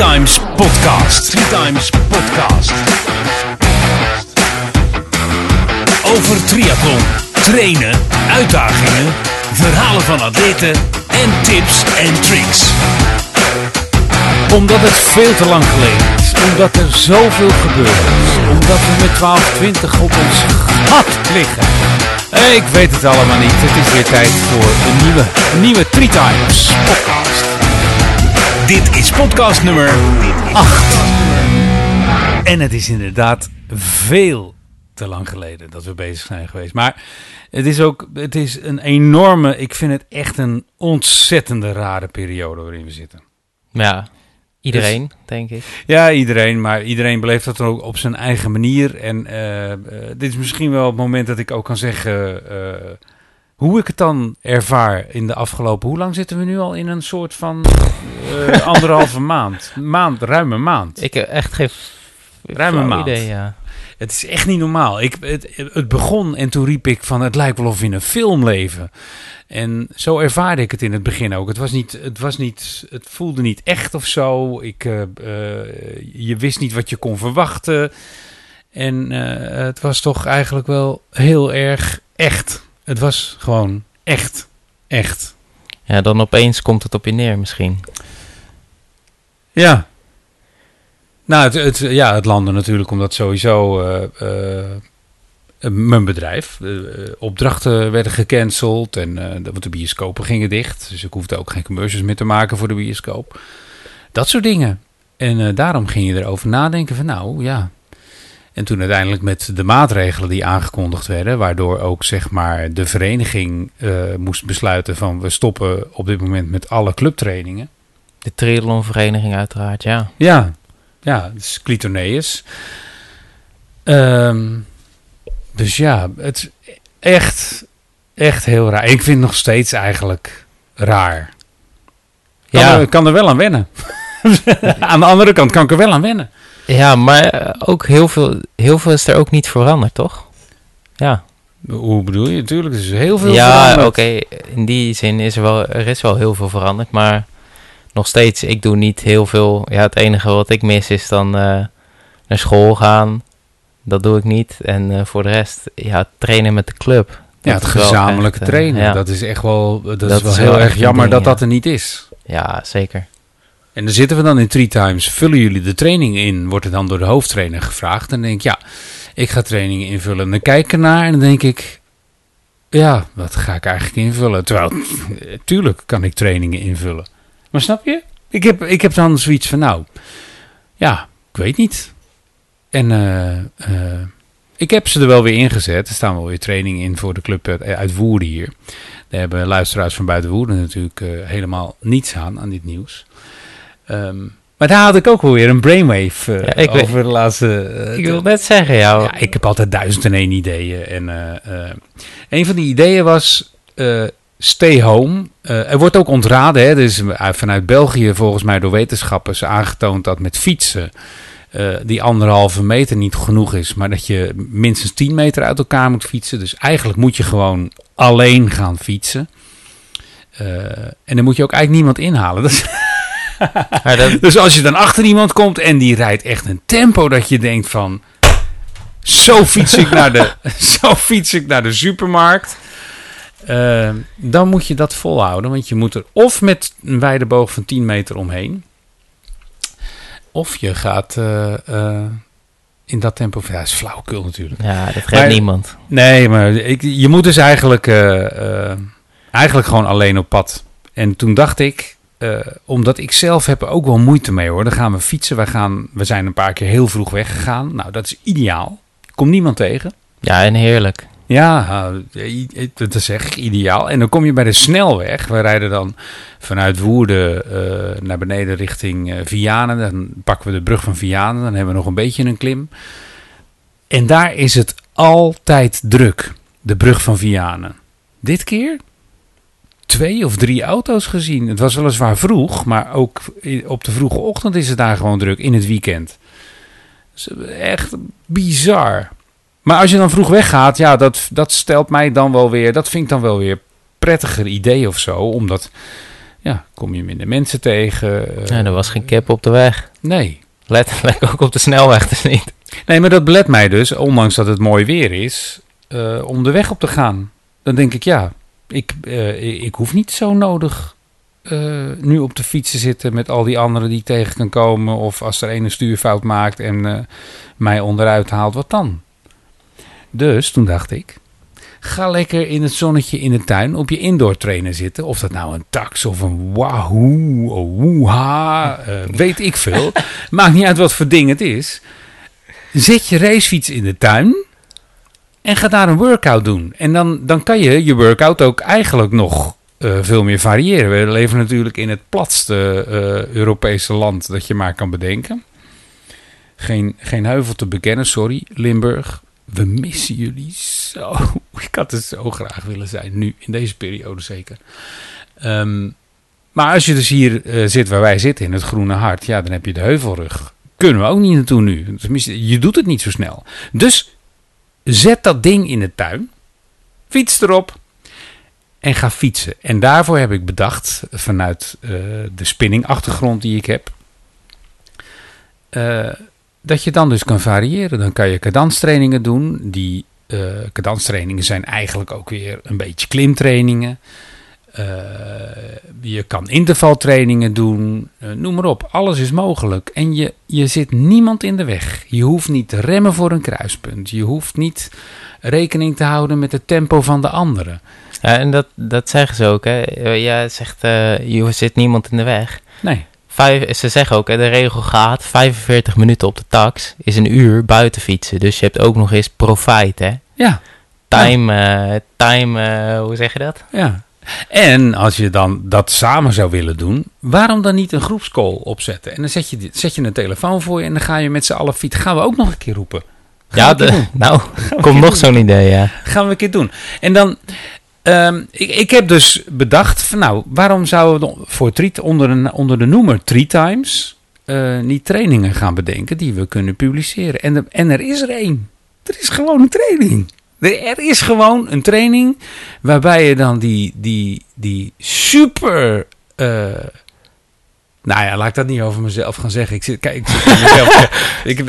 Times Podcast. Three Times Podcast. Over triathlon, trainen, uitdagingen, verhalen van atleten en tips en tricks. Omdat het veel te lang geleden is. Omdat er zoveel gebeurd is. Omdat we met 1220 op ons gat liggen. Ik weet het allemaal niet. Het is weer tijd voor een nieuwe, nieuwe Three Times podcast. Dit is podcast nummer 8. En het is inderdaad veel te lang geleden dat we bezig zijn geweest. Maar het is ook het is een enorme, ik vind het echt een ontzettende rare periode waarin we zitten. Ja, iedereen, denk ik. Ja, iedereen, maar iedereen beleeft dat ook op zijn eigen manier. En eh, eh, dit is misschien wel het moment dat ik ook kan zeggen eh, hoe ik het dan ervaar in de afgelopen... Hoe lang zitten we nu al in een soort van eh, anderhalve maand? Maand, ruime maand. Ik heb echt geen Ruim een flauw maand. idee, ja. Het is echt niet normaal. Ik, het, het begon en toen riep ik van het lijkt wel of we in een film leven. En zo ervaarde ik het in het begin ook. Het, was niet, het, was niet, het voelde niet echt of zo. Ik, eh, eh, je wist niet wat je kon verwachten. En eh, het was toch eigenlijk wel heel erg echt. Het was gewoon echt. Echt. Ja, dan opeens komt het op je neer misschien. Ja. Nou, het, het, ja, het landde natuurlijk omdat sowieso eh, eh, mijn bedrijf, eh, opdrachten werden gecanceld en de- want de bioscopen gingen dicht. Dus ik hoefde ook geen commercials meer te maken voor de bioscoop. Dat soort dingen. En daarom ging je erover nadenken van nou ja. En toen uiteindelijk met de maatregelen die aangekondigd werden, waardoor ook zeg maar de vereniging eh, moest besluiten van we stoppen op dit moment met alle clubtrainingen. De triathlonvereniging uiteraard, ja. Ja, ja, het is Clitoneus. Ehm, dus ja, het is echt, echt heel raar. Ik vind het nog steeds eigenlijk raar. Kan, Ja. er, kan er wel aan wennen. aan de andere kant kan ik er wel aan wennen. Ja, maar eh, ook heel veel, heel veel is er ook niet veranderd, toch? Ja, Hoe bedoel je? Tuurlijk, er is heel veel ja oké. veranderd. In die zin is er wel, er is wel heel veel veranderd, maar nog steeds, ik doe niet heel veel. Ja, het enige wat ik mis is dan eh, naar school gaan. Dat doe ik niet. En eh, voor de rest, ja, trainen met de club. Ja, het gezamenlijke echt, trainen. ja. Dat is echt wel, dat, Dat is wel is heel erg jammer ding, dat ja. dat er niet is. ja, zeker. En dan zitten we dan in Three Times. Vullen jullie de training in? Wordt er dan door de hoofdtrainer gevraagd. En dan denk ik, ja, ik ga trainingen invullen. En dan kijk ik ernaar en dan denk ik, ja, wat ga ik eigenlijk invullen? Terwijl, eh, tuurlijk kan ik trainingen invullen. Maar snap je? Ik heb, ik heb dan zoiets van, nou, ja, ik weet niet. En eh, eh, ik heb ze er wel weer ingezet. Er staan wel weer trainingen in voor de club uit, Woerden hier. Daar hebben luisteraars van buiten Woerden natuurlijk helemaal niets aan, aan dit nieuws. Ehm, maar daar had ik ook weer een brainwave eh, Ja, ik weet- over de laatste... eh, Ik wil net zeggen, ja. ja, ik heb altijd duizend en één ideeën. En eh, een van die ideeën was stay home. Er wordt ook ontraden, hè, er is vanuit België volgens mij door wetenschappers aangetoond dat met fietsen die anderhalve meter niet genoeg is, maar dat je minstens 10 meter uit elkaar moet fietsen. Dus eigenlijk moet je gewoon alleen gaan fietsen. En dan moet je ook eigenlijk niemand inhalen. Dat is Dat, dus als je dan achter iemand komt en die rijdt echt een tempo dat je denkt van... Zo fiets ik naar de, zo fiets ik naar de supermarkt. Eh, dan moet je dat volhouden. Want je moet er of met een wijde boog van 10 meter omheen. Of je gaat eh, eh, in dat tempo... Ja, dat is flauwekul natuurlijk. ja, dat geeft Maar- niemand. Nee, maar ik, je moet dus eigenlijk, eigenlijk gewoon alleen op pad. En toen dacht ik, eh, omdat ik zelf heb er ook wel moeite mee hoor. Dan gaan we fietsen. We, gaan, we zijn een paar keer heel vroeg weggegaan. Nou, dat is ideaal. Komt niemand tegen. Ja, en heerlijk. Ja, eh, dat zeg ik ideaal. En dan kom je bij de snelweg. We rijden dan vanuit Woerden eh, naar beneden richting eh, Vianen. Dan pakken we de brug van Vianen. Dan hebben we nog een beetje een klim. En daar is het altijd druk. De brug van Vianen. Dit keer twee of drie auto's gezien. Het was weliswaar vroeg, maar ook op de vroege ochtend is het daar gewoon druk in het weekend. Dus echt bizar. Maar als je dan vroeg weggaat, ja, dat, dat stelt mij dan wel weer, dat vind ik dan wel weer prettiger idee of zo. Omdat ja, kom je minder mensen tegen. eh, Ja, er was geen kip op de weg. Nee. Letterlijk ook op de snelweg dus niet. Nee, maar dat belet mij dus, ondanks dat het mooi weer is, eh, om de weg op te gaan. Dan denk ik, ja, ik, eh, ik, ik hoef niet zo nodig eh, nu op de fiets te zitten met al die anderen die ik tegen kan komen. Of als er een een stuurfout maakt en eh, mij onderuit haalt, wat dan? Dus toen dacht ik, ga lekker in het zonnetje in de tuin op je indoor trainer zitten. Of dat nou een tax of een wahoo, woeha, eh, weet ik veel. Maakt niet uit wat voor ding het is. Zet je racefiets in de tuin en ga daar een workout doen. En dan, dan kan je je workout ook eigenlijk nog eh, veel meer variëren. We leven natuurlijk in het platste eh, Europese land dat je maar kan bedenken. Geen, geen heuvel te bekennen, sorry, Limburg. We missen jullie zo. Ik had het zo graag willen zijn, nu, in deze periode zeker. Ehm, maar als je dus hier eh, zit waar wij zitten, in het Groene Hart, ja, dan heb je de heuvelrug. Kunnen we ook niet naartoe nu. Je doet het niet zo snel. Dus zet dat ding in de tuin. Fiets erop. En ga fietsen. En daarvoor heb ik bedacht, vanuit eh, de spinning-achtergrond die ik heb, eh, dat je dan dus kan variëren. Dan kan je cadanstrainingen doen. Die eh cadanstrainingen zijn eigenlijk ook weer een beetje klimtrainingen. Eh, je kan intervaltrainingen doen, eh, noem maar op. Alles is mogelijk. En je, je zit niemand in de weg. Je hoeft niet te remmen voor een kruispunt. Je hoeft niet rekening te houden met het tempo van de anderen. Ja, en dat, dat zeggen ze ook, hè. Ja, zegt, eh, je zit niemand in de weg. Nee, Vijf, ze zeggen ook, hè, de regel gaat 45 minuten op de tax is een uur buiten fietsen. Dus je hebt ook nog eens profijt, hè. ja, Time, time hoe zeg je dat? ja. En als je dan dat samen zou willen doen, waarom dan niet een groepscall opzetten? En dan zet je, zet je een telefoon voor je en dan ga je met z'n allen fietsen. Gaan we ook nog een keer roepen. Ja, de, nou, komt nog zo'n idee, ja. Gaan we een keer doen. En dan, ehm, ik, ik heb dus bedacht, van nou, waarom zouden we voor treat, onder, een, onder de noemer Three Times eh, niet trainingen gaan bedenken die we kunnen publiceren? En, de- en er is er één. Er is gewoon een training. Er, is gewoon een training waarbij je dan die, die, die super... eh, nou ja, laat ik dat niet over mezelf gaan zeggen. Ik zit, kijk, ik zit mezelf. ik, ik,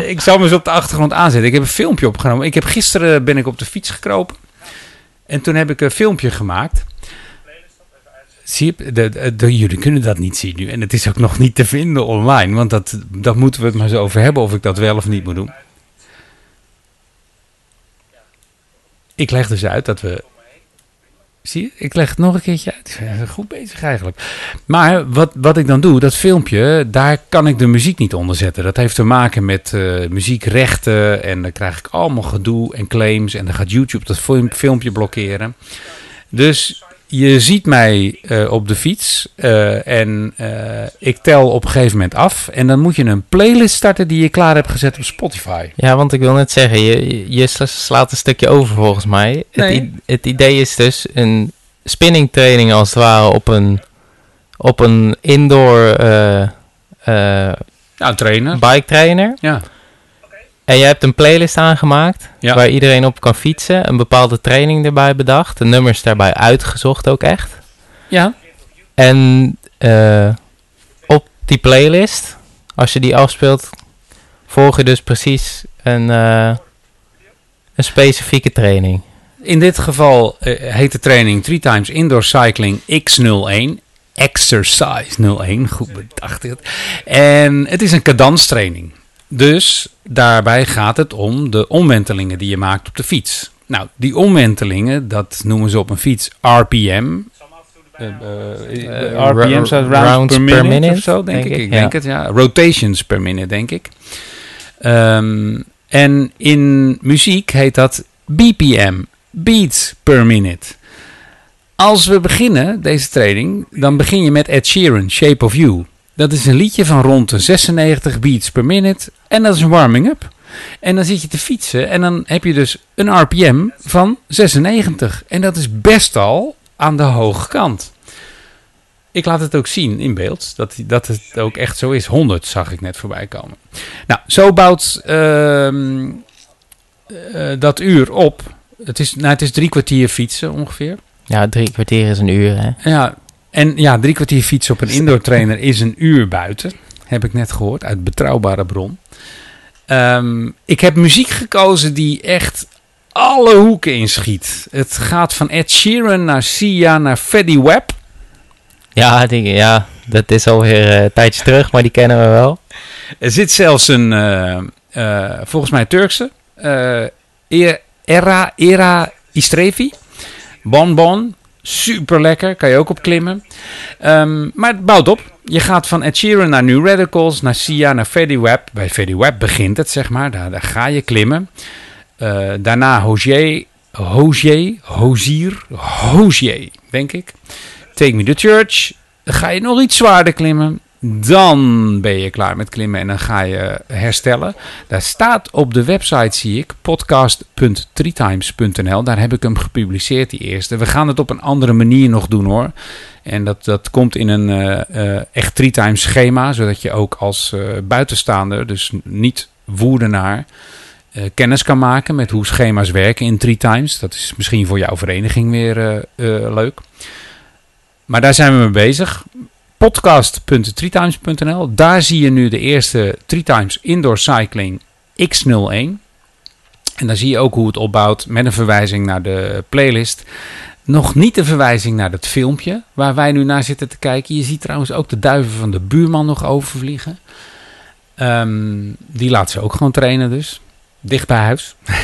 Ik ik zal me eens op de achtergrond aanzetten. Ik heb een filmpje opgenomen. Ik heb gisteren ben ik op de fiets gekropen. En toen heb ik een filmpje gemaakt. Zie je, de, de, de- jullie kunnen dat niet zien nu. En het is ook nog niet te vinden online. Want dat, dat moeten we het maar zo over hebben of ik dat wel of niet moet doen. Ik leg dus uit dat we. Zie je, ik leg het nog een keertje uit. Goed bezig eigenlijk. Maar wat, wat ik dan doe, dat filmpje, daar kan ik de muziek niet onder zetten. Dat heeft te maken met eh, muziekrechten. En dan krijg ik allemaal gedoe en claims. En dan gaat YouTube dat film- filmpje blokkeren. Dus je ziet mij eh, op de fiets. eh, en eh, ik tel op een gegeven moment af. En dan moet je een playlist starten die je klaar hebt gezet op Spotify. Ja, want ik wil net zeggen, je, je sla- slaat een stukje over volgens mij. Het, Nee. het idee is dus een spinning training als het ware op een, op een indoor eh, eh, Nou, trainer. bike trainer. Ja. En je hebt een playlist aangemaakt Ja. waar iedereen op kan fietsen. Een bepaalde training erbij bedacht. De nummers daarbij uitgezocht ook echt. Ja. En eh, op die playlist, als je die afspeelt, volg je dus precies een, eh, een specifieke training. In dit geval eh, heet de training 3 times indoor cycling X01. Exercise 01, goed bedacht. dit. En het is een cadanstraining. Dus daarbij gaat het om de omwentelingen die je maakt op de fiets. Nou, die omwentelingen, dat noemen ze op een fiets RPM. Eh, eh, Eh, RPM staat ro- rounds, rounds per per minute, minute, of zo, denk, denk ik. ik, Ik denk ja. het, ja. Rotations per minute, denk ik. Ehm, en in muziek heet dat BPM, beats per minute. Als we beginnen, deze training, dan begin je met Ed Sheeran, Shape of You. Dat is een liedje van rond de 96 beats per minute. En dat is een warming-up. En dan zit je te fietsen en dan heb je dus een RPM van 96. En dat is best al aan de hoge kant. Ik laat het ook zien in beeld, dat, dat het ook echt zo is. 100 zag ik net voorbij komen. Nou, zo bouwt ehm, eh, dat uur op. Het is, nou, het is drie kwartier fietsen ongeveer. Ja, drie kwartier is een uur, hè. Ja, En ja, drie kwartier fietsen op een indoor trainer is een uur buiten. Heb ik net gehoord uit betrouwbare bron. Ehm, ik heb muziek gekozen die echt alle hoeken inschiet. Het gaat van Ed Sheeran naar Sia naar Freddy Webb. Ja, die, ja, dat is alweer uh, een tijdje terug, maar die kennen we wel. Er zit zelfs een, uh, uh, volgens mij Turkse, Era, Era Istrevi. Bon Bon, super lekker, kan je ook op klimmen. Um, maar het bouwt op. Je gaat van Ed naar New Radicals, naar Sia, naar Freddy Webb. Bij Freddy Webb begint het, zeg maar. Daar, ga je klimmen. Uh, daarna Hozier, Hozier, Hozier, Hozier, denk ik. Take Me to Church. Dan ga je nog iets zwaarder klimmen. Dan ben je klaar met klimmen en dan ga je herstellen. Daar staat op de website, zie ik, podcast.treetimes.nl. Daar heb ik hem gepubliceerd, die eerste. We gaan het op een andere manier nog doen hoor. En dat, dat komt in een uh, uh, echt Treetimes schema, zodat je ook als uh, buitenstaander, dus niet woerdenaar, kennis kan maken met hoe schema's werken in Treetimes. Dat is misschien voor jouw vereniging weer leuk. Maar daar zijn we mee bezig podcast.treetimes.nl. Daar zie je nu de eerste Treetimes Indoor Cycling X01. En dan zie je ook hoe het opbouwt met een verwijzing naar de playlist. Nog niet de verwijzing naar dat filmpje waar wij nu naar zitten te kijken. Je ziet trouwens ook de duiven van de buurman nog overvliegen. Um, die laat ze ook gewoon trainen dus. Dicht bij huis.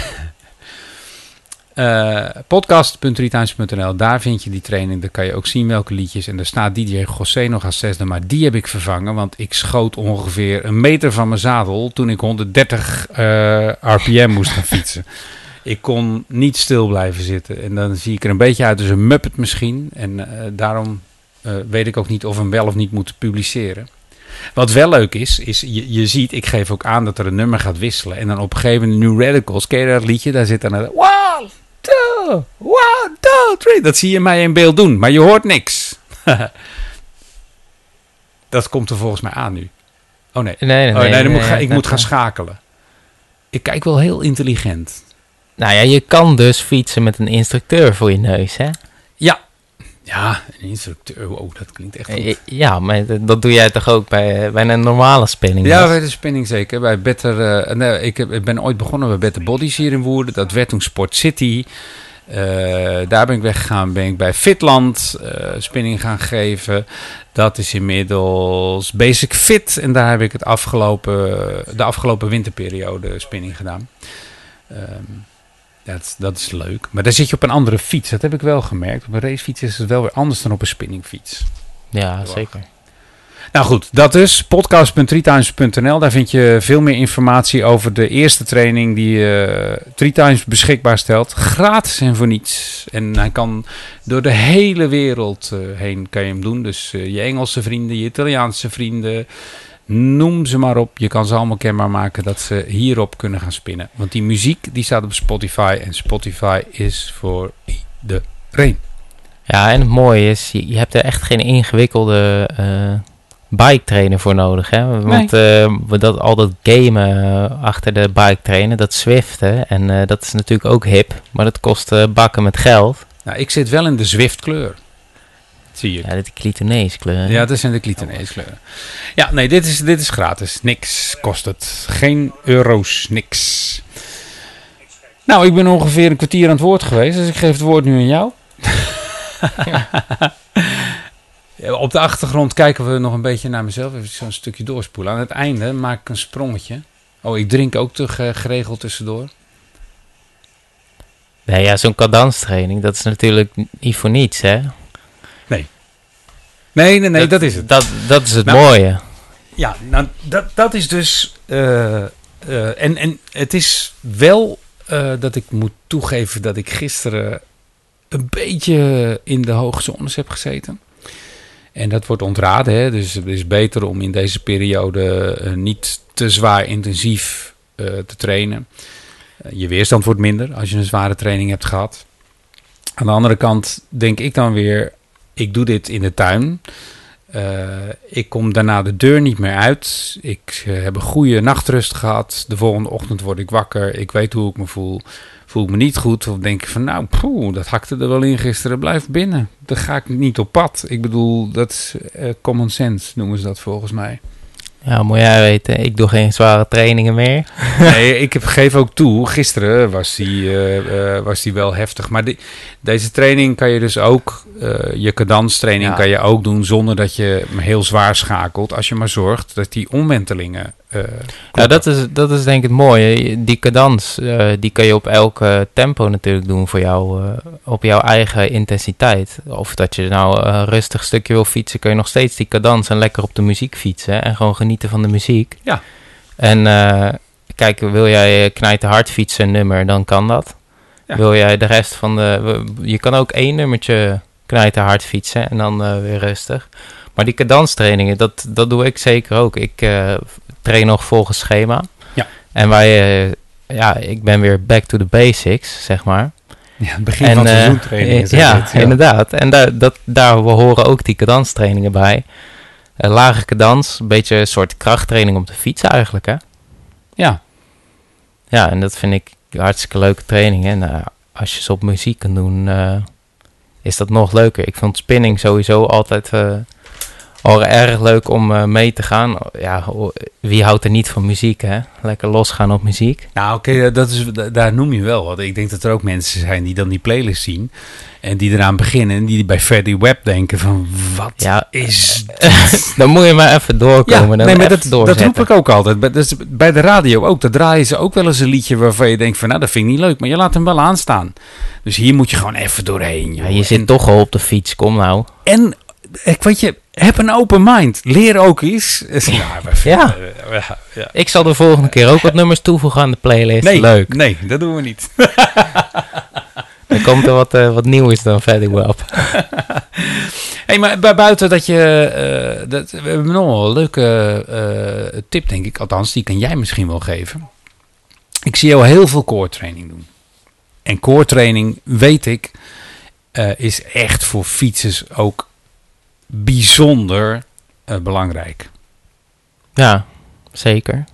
Uh, podcast.retimes.nl, daar vind je die training. Daar kan je ook zien welke liedjes. En daar staat DJ José nog als zesde, maar die heb ik vervangen. Want ik schoot ongeveer een meter van mijn zadel toen ik 130 uh, RPM moest gaan fietsen. Ik kon niet stil blijven zitten. En dan zie ik er een beetje uit als een muppet misschien. En uh, daarom weet ik ook niet of we hem wel of niet moeten publiceren. Wat wel leuk is, is je, je ziet, ik geef ook aan dat er een nummer gaat wisselen. En dan op een gegeven moment New Radicals, ken je dat liedje? Daar zit dan een... Wow! Two, one, two, three. Dat zie je mij in beeld doen, maar je hoort niks. dat komt er volgens mij aan nu. Oh nee. Nee, nee, oh, nee, moet nee, ga, ik moet gaan schakelen. Ik kijk wel heel intelligent. Nou ja, je kan dus fietsen met een instructeur voor je neus, hè? Ja. Ja, een instructeur. Wow, dat klinkt echt goed. Eh, Ja, maar dat- doe jij toch ook bij, bij een normale spinning? Ja, bij de spinning zeker. Bij Better, eh, nee, ik, heb, ik ben ooit begonnen bij Better Bodies hier in Woerden. Dat werd toen Sport City. Eh, daar ben ik weggegaan. Ben ik bij Fitland eh, spinning gaan geven. Dat is inmiddels Basic Fit. En daar heb ik het afgelopen, de afgelopen winterperiode spinning gedaan. Ehm, dat, dat is leuk. Maar daar zit je op een andere fiets. Dat heb ik wel gemerkt. Op een racefiets is het wel weer anders dan op een spinningfiets. Ja, zeker. Nou goed, dat is podcast.treetimes.nl. Daar vind je veel meer informatie over de eerste training die uh, Treetimes beschikbaar stelt. Gratis en voor niets. En hij kan door de hele wereld uh, heen kan je hem doen. Dus uh, je Engelse vrienden, je Italiaanse vrienden, noem ze maar op. Je kan ze allemaal kenbaar maken dat ze hierop kunnen gaan spinnen. Want die muziek die staat op Spotify en Spotify is voor iedereen. Ja, en het mooie is, je, hebt er echt geen ingewikkelde uh, bike trainer voor nodig. Hè? Want nee. uh, dat, al dat gamen uh, achter de bike trainen, dat Zwiften, en uh, dat is natuurlijk ook hip, maar dat kost bakken met geld. Nou, ik zit wel in de Zwift kleur. Zie. Ja, dit is Clitonees kleur. Ja, dat zijn de Clitonees kleuren. Ja, nee, dit is, dit is gratis. Niks kost het. Geen euro's, niks. Nou, ik ben ongeveer een kwartier aan het woord geweest, dus ik geef het woord nu aan jou. ja, op de achtergrond kijken we nog een beetje naar mezelf. Even zo'n stukje doorspoelen. Aan het einde maak ik een sprongetje. Oh, ik drink ook te geregeld tussendoor. Nee, ja, zo'n cadanstraining, dat is natuurlijk niet voor niets, hè? Nee. Nee, nee, dat, dat is het. Dat, dat is het nou, mooie. Ja, nou, dat, dat is dus... Uh, uh, en, en het is wel uh, dat ik moet toegeven dat ik gisteren een beetje in de hoge zones heb gezeten. En dat wordt ontraden, hè? dus het is beter om in deze periode niet te zwaar intensief te trainen. Je weerstand wordt minder als je een zware training hebt gehad. Aan de andere kant denk ik dan weer, ik doe dit in de tuin. Eh, ik kom daarna de deur niet meer uit. Ik eh, heb een goede nachtrust gehad. De volgende ochtend word ik wakker. Ik weet hoe ik me voel. Voel ik me niet goed? Of denk ik van, nou, dat hakte er wel in gisteren. Blijf binnen. Dan ga ik niet op pad. Ik bedoel, dat is eh, common sense, noemen ze dat volgens mij. Ja, moet jij weten, ik doe geen zware trainingen meer. nee, ik heb, geef ook toe, gisteren was die, eh, eh, was die wel heftig. Maar die, deze training kan je dus ook, uh, je cadanstraining Ja. kan je ook doen zonder dat je hem heel zwaar schakelt. Als je maar zorgt dat die omwentelingen eh, Ja, kloppen. dat is, dat is denk ik het mooie. Die cadans, eh, die kan je op elk eh, tempo natuurlijk doen voor jou, eh, op jouw eigen intensiteit. Of dat je nou een rustig stukje wil fietsen, kun je nog steeds die cadans en lekker op de muziek fietsen. En gewoon genieten van de muziek. Ja. En eh, kijk, wil jij knijten hard fietsen een nummer, dan kan dat. Ja. Wil jij de rest van de... Je kan ook één nummertje knijten hard fietsen en dan eh, weer rustig. Maar die cadanstrainingen, dat, dat doe ik zeker ook. Ik eh, train nog volgens schema. Ja. En wij, ja, ik ben weer back to the basics, zeg maar. ja, het begin en, van eh, seizoentrainingen. zeg ja, dit, inderdaad. En daar, dat, daar horen ook die cadanstrainingen bij. Eh, lage cadans, een beetje een soort krachttraining op de fiets eigenlijk, hè? Ja, Ja, en dat vind ik een hartstikke leuke training. En eh, als je ze op muziek kan doen, eh, is dat nog leuker. Ik vond spinning sowieso altijd al erg leuk om eh, mee te gaan. Ja, wie houdt er niet van muziek, hè? Lekker losgaan op muziek. Nou, oké, dat is da- daar noem je wel wat. Ik denk dat er ook mensen zijn die dan die playlist zien en die eraan beginnen en die bij Freddie Webb denken van wat Ja, is dan moet je maar even doorkomen. dan nee, maar dat, dat roep ik ook altijd. Bij, dus bij de radio ook. Daar draaien ze ook wel eens een liedje waarvan je denkt van nou, dat vind ik niet leuk. Maar je laat hem wel aanstaan. Dus hier moet je gewoon even doorheen. Ja, je zit en, toch al op de fiets, kom nou. En, ik weet je, heb een open mind. Leer ook eens. Ja, Ja. ja, ja. Ik zal de volgende keer ook wat nummers toevoegen aan de playlist. Nee, Leuk. nee, dat doen we niet. Dan komt er wat, eh, wat nieuws dan verder op. hey, maar buiten dat je... eh, dat, we hebben nog wel een leuke eh, tip, denk ik. Althans, die kan jij misschien wel geven. Ik zie jou heel veel core training doen. En core training, weet ik, eh, is echt voor fietsers ook bijzonder eh, belangrijk. Ja, zeker.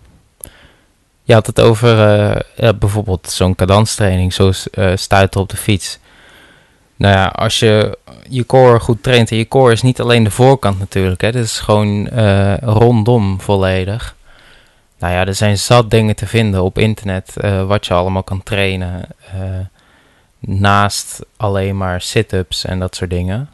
Je had het over eh, bijvoorbeeld zo'n cadanstraining, zoals eh stuiten op de fiets. Nou ja, als je je core goed traint, en je core is niet alleen de voorkant natuurlijk, hè, is gewoon rondom volledig. Nou ja, er zijn zat dingen te vinden op internet wat je allemaal kan trainen. naast alleen maar sit-ups en dat soort dingen.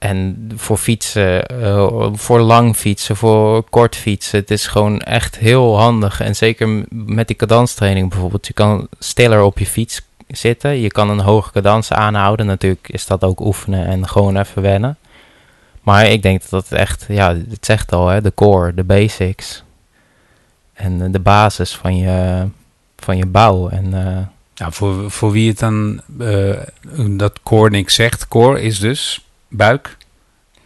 En voor fietsen, eh, voor lang fietsen, voor kort fietsen, het is gewoon echt heel handig. En zeker met die cadanstraining bijvoorbeeld. Je kan stiller op je fiets zitten. Je kan een hoge cadans aanhouden. Natuurlijk is dat ook oefenen en gewoon even wennen. Maar ik denk dat dat echt, ja, het zegt al, hè, de core, de basics. En eh, de basis van je, van je bouw. En eh, Nou, voor, voor wie het dan dat core niks zegt. Core is dus buik.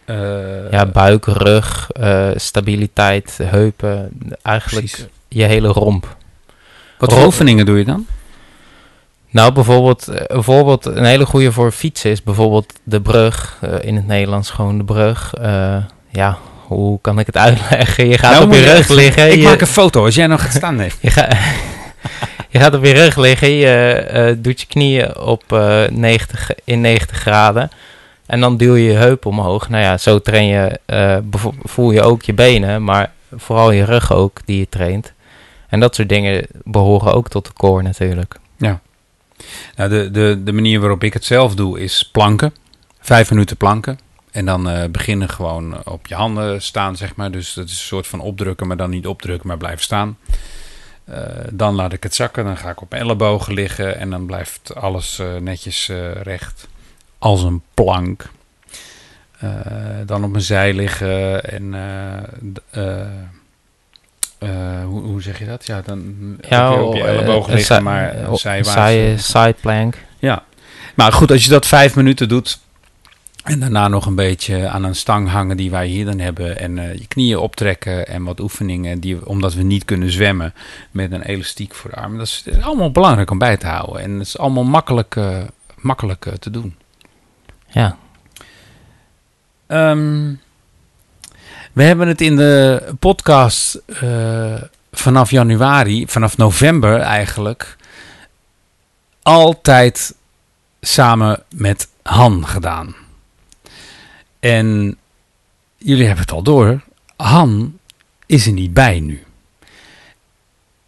eh, ja, buik, rug, eh, stabiliteit, heupen. Eigenlijk precies. je hele romp. Wat voor oefeningen doe je dan? Nou, bijvoorbeeld, eh, een voorbeeld, een hele goede voor fietsen is bijvoorbeeld de brug. eh, in het Nederlands gewoon de brug. Eh, ja, hoe kan ik het uitleggen? Je gaat Nou, op je rug liggen. Ik je, maak een foto als jij nog gaat staan. Nee. je, ga- je gaat op je rug liggen. Je eh, doet je knieën op eh 90, in 90 graden. En dan duw je je heup omhoog. Nou ja, zo train je, eh, voel je ook je benen, maar vooral je rug ook die je traint. En dat soort dingen behoren ook tot de core natuurlijk. Nou, de, de, de manier waarop ik het zelf doe is planken. Vijf minuten planken. En dan eh, beginnen gewoon op je handen staan, zeg maar. Dus dat is een soort van opdrukken, maar dan niet opdrukken, maar blijven staan. Eh, dan laat ik het zakken. Dan ga ik op mijn ellebogen liggen. En dan blijft alles netjes recht. Als een plank. Eh, dan op mijn zij liggen. En eh, eh, hoe, hoe zeg je dat? Ja, dan Ja, op je een liggen, maar zijwaarts. zij- sideplank. Ja, maar goed, als je dat vijf minuten doet en daarna nog een beetje aan een stang hangen die wij hier dan hebben en je knieën optrekken en wat oefeningen, die, omdat we niet kunnen zwemmen met een elastiek voor de armen, dat is, allemaal belangrijk om bij te houden en het is allemaal makkelijk, eh, makkelijk te doen. Ja, Ehm, We hebben het in de podcast eh, vanaf januari, vanaf november eigenlijk, altijd samen met Han gedaan. En jullie hebben het al door, Han is er niet bij nu.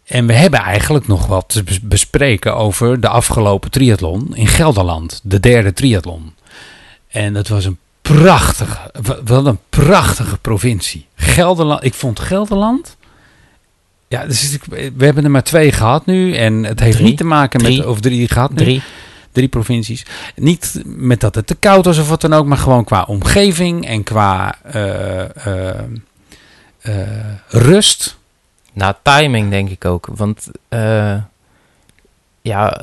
En we hebben eigenlijk nog wat te bes- bespreken over de afgelopen triathlon in Gelderland, de derde triathlon. En dat was een prachtige, wa- wat een prachtige provincie. Gelderland, ik vond Gelderland. Ja, dus we hebben er maar twee gehad nu. En het heeft Drie. niet te maken met. Drie. Of drie gehad nu. Drie. Drie provincies. Niet met dat het te koud was of wat dan ook. Maar gewoon qua omgeving en qua eh, eh, eh, rust. Nou, timing denk ik ook. Want ja,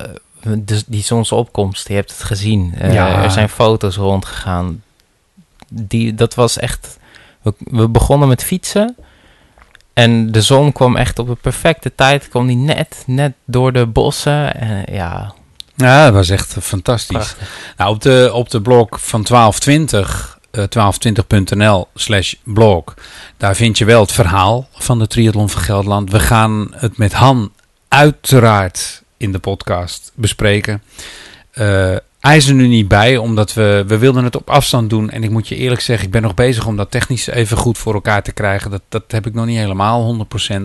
dus die zonsopkomst, je hebt het gezien. Eh, Ja. Er zijn foto's rondgegaan. Die, dat was echt... We, we begonnen met fietsen. En de zon kwam echt op de perfecte tijd. Kwam die net, net door de bossen. En ja, Ja, dat was echt fantastisch. prachtig. Nou, op de, op de blog van 1220, eh 1220.nl slash blog, daar vind je wel het verhaal van de triathlon van Gelderland. We gaan het met Han uiteraard in de podcast bespreken. Eh, hij is er nu niet bij, omdat we, we wilden het op afstand doen. En ik moet je eerlijk zeggen, ik ben nog bezig om dat technisch even goed voor elkaar te krijgen. Dat, dat heb ik nog niet helemaal 100%.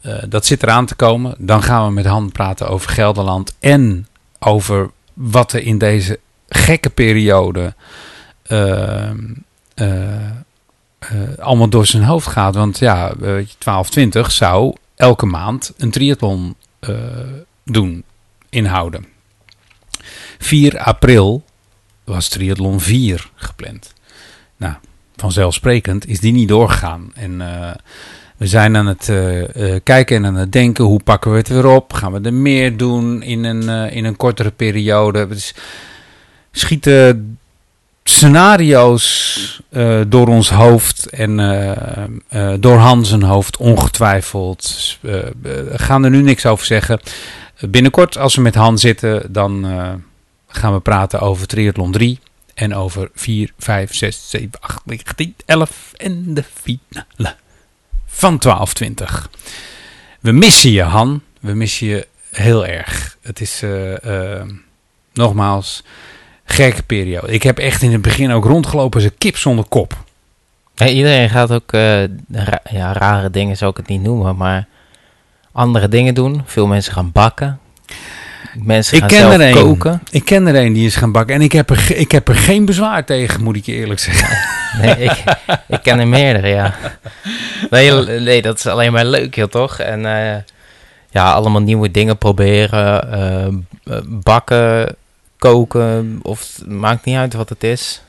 Eh, dat zit eraan te komen. Dan gaan we met Han praten over Gelderland en over wat er in deze gekke periode eh, allemaal door zijn hoofd gaat. Want ja, eh, 1220 zou elke maand een triathlon doen, inhouden. 4 april was triathlon 4 gepland. Nou, vanzelfsprekend is die niet doorgegaan. En eh, we zijn aan het eh, eh, kijken en aan het denken, hoe pakken we het weer op? Gaan we er meer doen in een, in een kortere periode? Dus schieten scenario's door ons hoofd en eh, eh, door Hans hoofd ongetwijfeld. We gaan er nu niks over zeggen. Binnenkort, als we met Han zitten, dan eh, gaan we praten over triathlon 3 en over 4, 5, 6, 7, 8, 9, 10, 11 en de finale van 1220. We missen je, Han. We missen je heel erg. Het is eh, eh, nogmaals gekke periode. Ik heb echt in het begin ook rondgelopen als een kip zonder kop. Ja, iedereen gaat ook ra- ja, rare dingen, zou ik het niet noemen, maar andere dingen doen. Veel mensen gaan bakken. Mensen Ik gaan ken zelf er een. koken. Ik ken er een die is gaan bakken en ik heb er, ik heb er geen bezwaar tegen, moet ik je eerlijk zeggen. Nee, ik, ik ken er meerdere, ja. Nee, nee, dat is alleen maar leuk, joh, toch? En eh, ja, allemaal nieuwe dingen proberen. eh, b- bakken, koken, of maakt niet uit wat het is.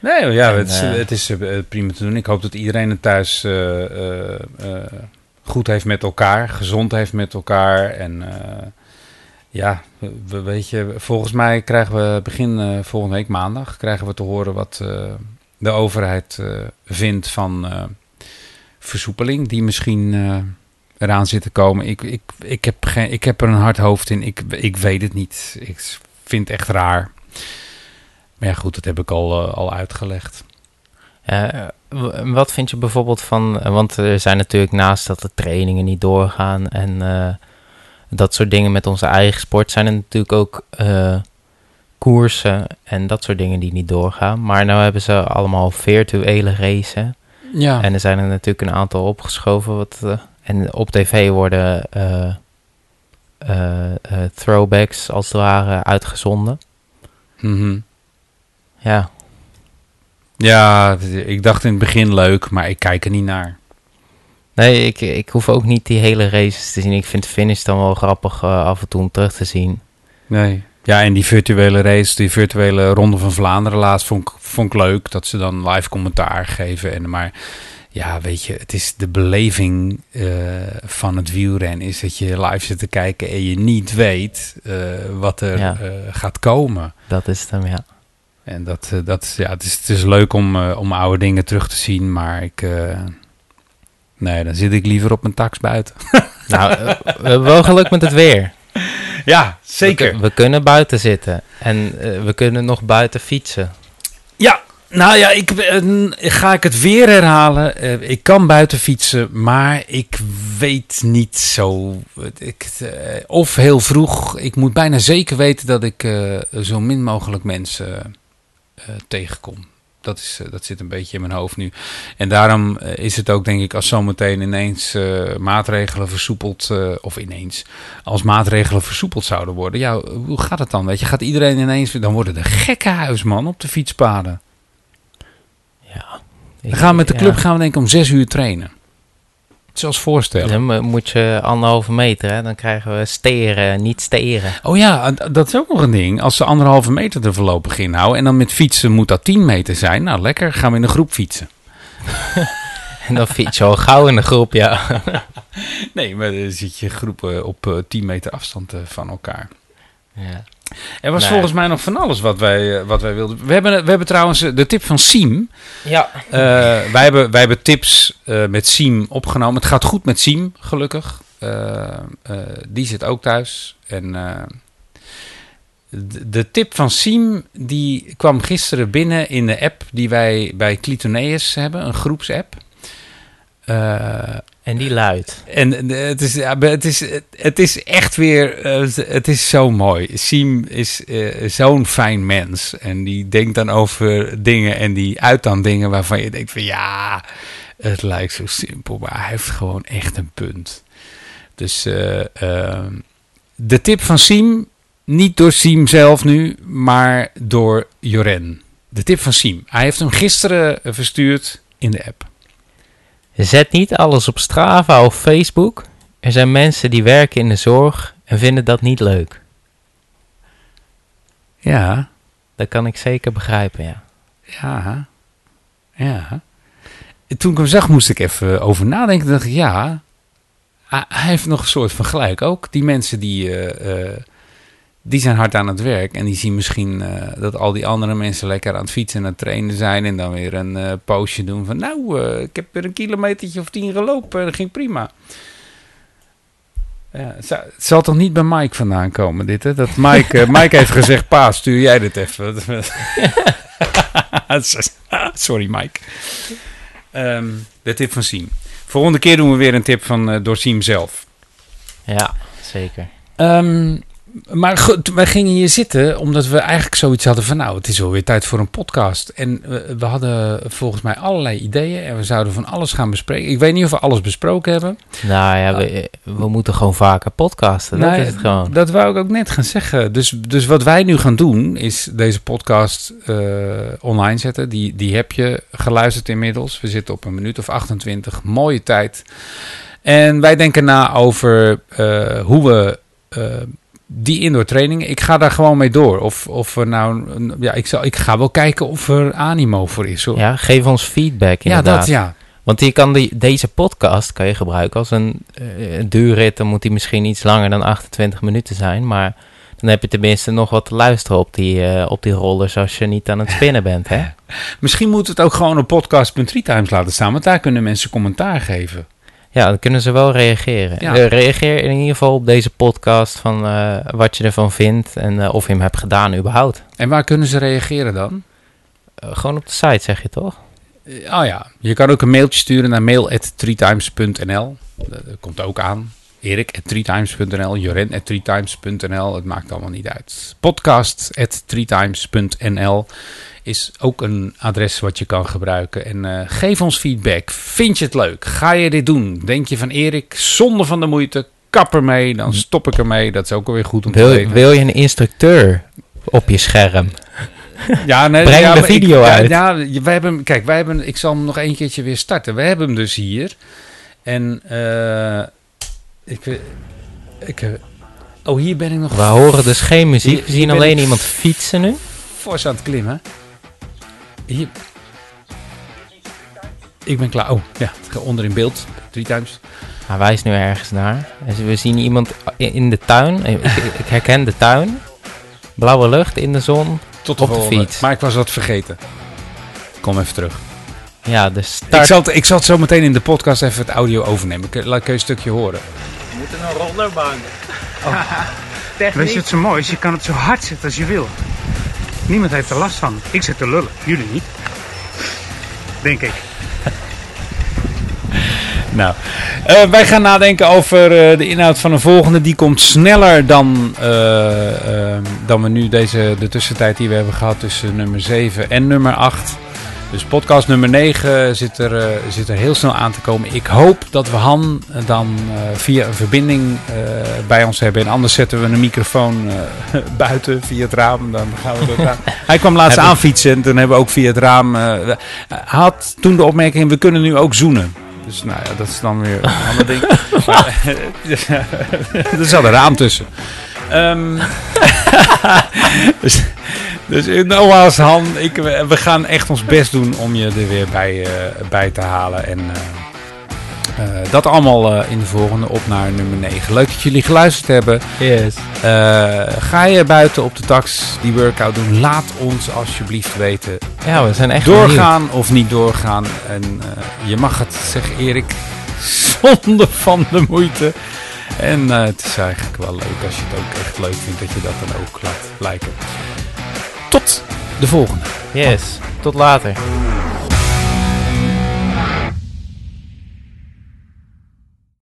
Nee, ja, En, het is, eh, het is eh, prima te doen. Ik hoop dat iedereen het thuis eh, eh, eh, goed heeft met elkaar, gezond heeft met elkaar. En eh, ja, we, we- weet je, volgens mij krijgen we begin eh, volgende week maandag krijgen we te horen wat eh, de overheid vindt van versoepeling die misschien eraan zit te komen. Ik, ik, ik, heb geen, ik heb er een hard hoofd in. Ik, ik weet het niet. Ik vind het echt raar. Maar ja, goed, dat heb ik al, al uitgelegd. Eh, wat vind je bijvoorbeeld van, want er zijn natuurlijk naast dat de trainingen niet doorgaan en eh, dat soort dingen met onze eigen sport, zijn er natuurlijk ook eh, koersen en dat soort dingen die niet doorgaan. Maar nou hebben ze allemaal virtuele racen Ja, en er zijn er natuurlijk een aantal opgeschoven. Wat, en op tv worden throwbacks als het ware uitgezonden. Mhm. Ja, ja, ik dacht in het begin leuk, maar ik kijk er niet naar. Nee, ik, ik hoef ook niet die hele races te zien. Ik vind de finish dan wel grappig eh, af en toe om terug te zien. Nee. Ja, en die virtuele race, die virtuele Ronde van Vlaanderen laatst, vond ik, vond ik leuk. Dat ze dan live commentaar geven. En, maar ja, weet je, het is de beleving eh, van het wielrennen is dat je live zit te kijken en je niet weet eh, wat er Ja. gaat komen. Dat is het hem, ja. En dat, eh, dat ja, het is, het is leuk om, eh, om oude dingen terug te zien, maar ik... eh, nee, dan zit ik liever op mijn tax buiten. Nou, we hebben wel geluk met het weer. Ja, We, kun- we kunnen buiten zitten. En we kunnen nog buiten fietsen. Ja, Nou ja, ik, ga ik het weer herhalen. Ik kan buiten fietsen, maar ik weet niet zo. Ik, of heel vroeg. Ik moet bijna zeker weten dat ik zo min mogelijk mensen tegenkom. Dat, is, eh, dat zit een beetje in mijn hoofd nu. En daarom eh, is het ook, denk ik, als zometeen ineens eh, maatregelen versoepeld. eh, of ineens. Als maatregelen versoepeld zouden worden. Ja, hoe gaat het dan? Weet je, gaat iedereen ineens. Dan worden er gekkenhuis, man, op de fietspaden. Ja. Dan gaan we met de Ja. club gaan we denk ik om zes uur trainen. Zoals voorstellen. Dan mo- moet je anderhalve meter, hè? dan krijgen we steren, niet steren. Oh ja, dat is ook nog een ding. Als ze anderhalve meter er voorlopig inhouden. En dan met fietsen moet dat 10 meter zijn. Nou, lekker. Gaan we in een groep fietsen. En dan fiets je al gauw in de groep, ja. Nee, maar dan zit je groepen op eh, 10 meter afstand eh, van elkaar. ja. Er was Nee. volgens mij nog van alles wat wij, eh, wat wij wilden. We hebben, we hebben trouwens eh, de tip van Siem. Ja. Eh, wij, hebben, wij hebben tips eh, met Siem opgenomen. Het gaat goed met Siem, gelukkig. Die zit ook thuis. En eh, de, de tip van Siem die kwam gisteren binnen in de app die wij bij Clitoneus hebben, een groepsapp. Eh, En die luidt. en eh, het is, het, is, het is echt weer, eh, het is zo mooi. Siem is eh, zo'n fijn mens. En die denkt dan over dingen en die uit dan dingen waarvan je denkt van ja, het lijkt zo simpel, maar hij heeft gewoon echt een punt. Dus eh, eh, de tip van Siem, niet door Siem zelf nu, maar door Joren. De tip van Siem. Hij heeft hem gisteren verstuurd in de app. Zet niet alles op Strava of Facebook. Er zijn mensen die werken in de zorg en vinden dat niet leuk. Ja, Dat kan ik zeker begrijpen, ja. Ja, ja. Toen ik hem zag, moest ik even over nadenken. dacht ik, ja, hij heeft nog een soort van gelijk ook. Die mensen die, eh, eh, die zijn hard aan het werk. En die zien misschien eh, dat al die andere mensen lekker aan het fietsen en aan het trainen zijn. En dan weer een eh postje doen van, nou, eh, ik heb weer een kilometertje of tien gelopen. Dat ging prima. Ja, het, zou- het zal toch niet bij Mike vandaan komen, dit, hè? Dat Mike, Mike heeft gezegd, pa, stuur jij dit even. Sorry, Mike. Ehm, de tip van Siem. Volgende keer doen we weer een tip van door Siem zelf. Ja, zeker. Ehm, maar goed, wij gingen hier zitten omdat we eigenlijk zoiets hadden van... nou, het is alweer tijd voor een podcast. En we, we hadden volgens mij allerlei ideeën en we zouden van alles gaan bespreken. Ik weet niet of we alles besproken hebben. Nou ja, we, we moeten gewoon vaker podcasten. Dat Nee, is het gewoon. Dat wou ik ook net gaan zeggen. Dus, dus wat wij nu gaan doen, is deze podcast eh, online zetten. Die, die heb je geluisterd inmiddels. We zitten op een minuut of 28. Mooie tijd. En wij denken na over eh, hoe we eh, die indoor trainingen. Ik ga daar gewoon mee door. Of, of er nou. Ja, ik, zal, ik ga wel kijken of er animo voor is. Hoor. Ja, geef ons feedback ja, inderdaad. dat ja. Want je kan die, deze podcast kan je gebruiken als een, eh, duurrit. Dan moet die misschien iets langer dan 28 minuten zijn. Maar dan heb je tenminste nog wat te luisteren op die, eh, op die rollers als je niet aan het spinnen bent. Hè? Misschien moet het ook gewoon op podcast.3times laten staan. Want daar kunnen mensen commentaar geven. Ja, dan kunnen ze wel reageren. Ja. Eh, reageer in ieder geval op deze podcast van eh, wat je ervan vindt en eh, of je hem hebt gedaan überhaupt. En waar kunnen ze reageren dan? Gewoon op de site zeg je toch? Oh ja, je kan ook een mailtje sturen naar mail.threetimes.nl. Dat dat komt ook aan. Erik.threetimes.nl, Joren.threetimes.nl. Het maakt allemaal niet uit. Podcast.threetimes.nl is ook een adres wat je kan gebruiken. En eh, geef ons feedback. Vind je het leuk? Ga je dit doen? Denk je van Erik, zonder van de moeite, kap ermee. Dan stop ik ermee. Dat is ook alweer goed om te Wil, weten. wil je een instructeur op je scherm? Ja, nee, Breng ja, de ik- video ja, uit. Ja, wij hebben, kijk, wij hebben, ik zal hem nog een keertje weer starten. We hebben hem dus hier. En eh ik, ik, oh, hier ben ik nog We horen dus geen muziek. Hier- We zien alleen ik- iemand fietsen nu. fors aan het klimmen. Hier. Ik ben klaar. Oh, ja, onder in beeld. Drie times. Hij wijst nu ergens naar. En we zien iemand in de tuin. Ik, ik herken de tuin. Blauwe lucht in de zon. Tot Op de fiets. Maar ik was wat vergeten. Kom even terug. Ja, de Ik start. zal, het, ik zal het zo meteen in de podcast even het audio overnemen. Laat kun je een stukje horen. We moeten een rollerbaan. Weet je wat zo mooi is? Je kan het zo hard zetten als je wil. Niemand heeft er last van. Ik zit te lullen, jullie niet. denk ik. Nou, uh, wij gaan nadenken over uh, de inhoud van een volgende. Die komt sneller dan, uh, dan we nu deze, de tussentijd die we hebben gehad tussen nummer 7 en nummer 8. Dus podcast nummer 9 zit er, zit er heel snel aan te komen. Ik hoop dat we Han dan via een verbinding bij ons hebben. En anders zetten we een microfoon buiten via het raam. Dan gaan we dat Hij kwam laatst aanfietsen en toen hebben we ook via het raam... hij had toen de opmerking, we kunnen nu ook zoenen. Dus nou ja, dat is dan weer een ander ding. Maar, er zat een raam tussen. Um, dus, dus nogmaals Han, ik, we gaan echt ons best doen om je er weer bij, uh, bij te halen. En uh, uh, dat allemaal in de volgende op naar nummer 9. Leuk dat jullie geluisterd hebben. Yes. Ga je buiten op de tax die workout doen? Laat ons alsjeblieft weten. Ja, we zijn echt Doorgaan benieuwd. of niet doorgaan. En je mag het, zeg Erik, zonder van de moeite. En het is eigenlijk wel leuk als je het ook echt leuk vindt dat je dat dan ook laat blijken. Tot de volgende. Yes, tot later.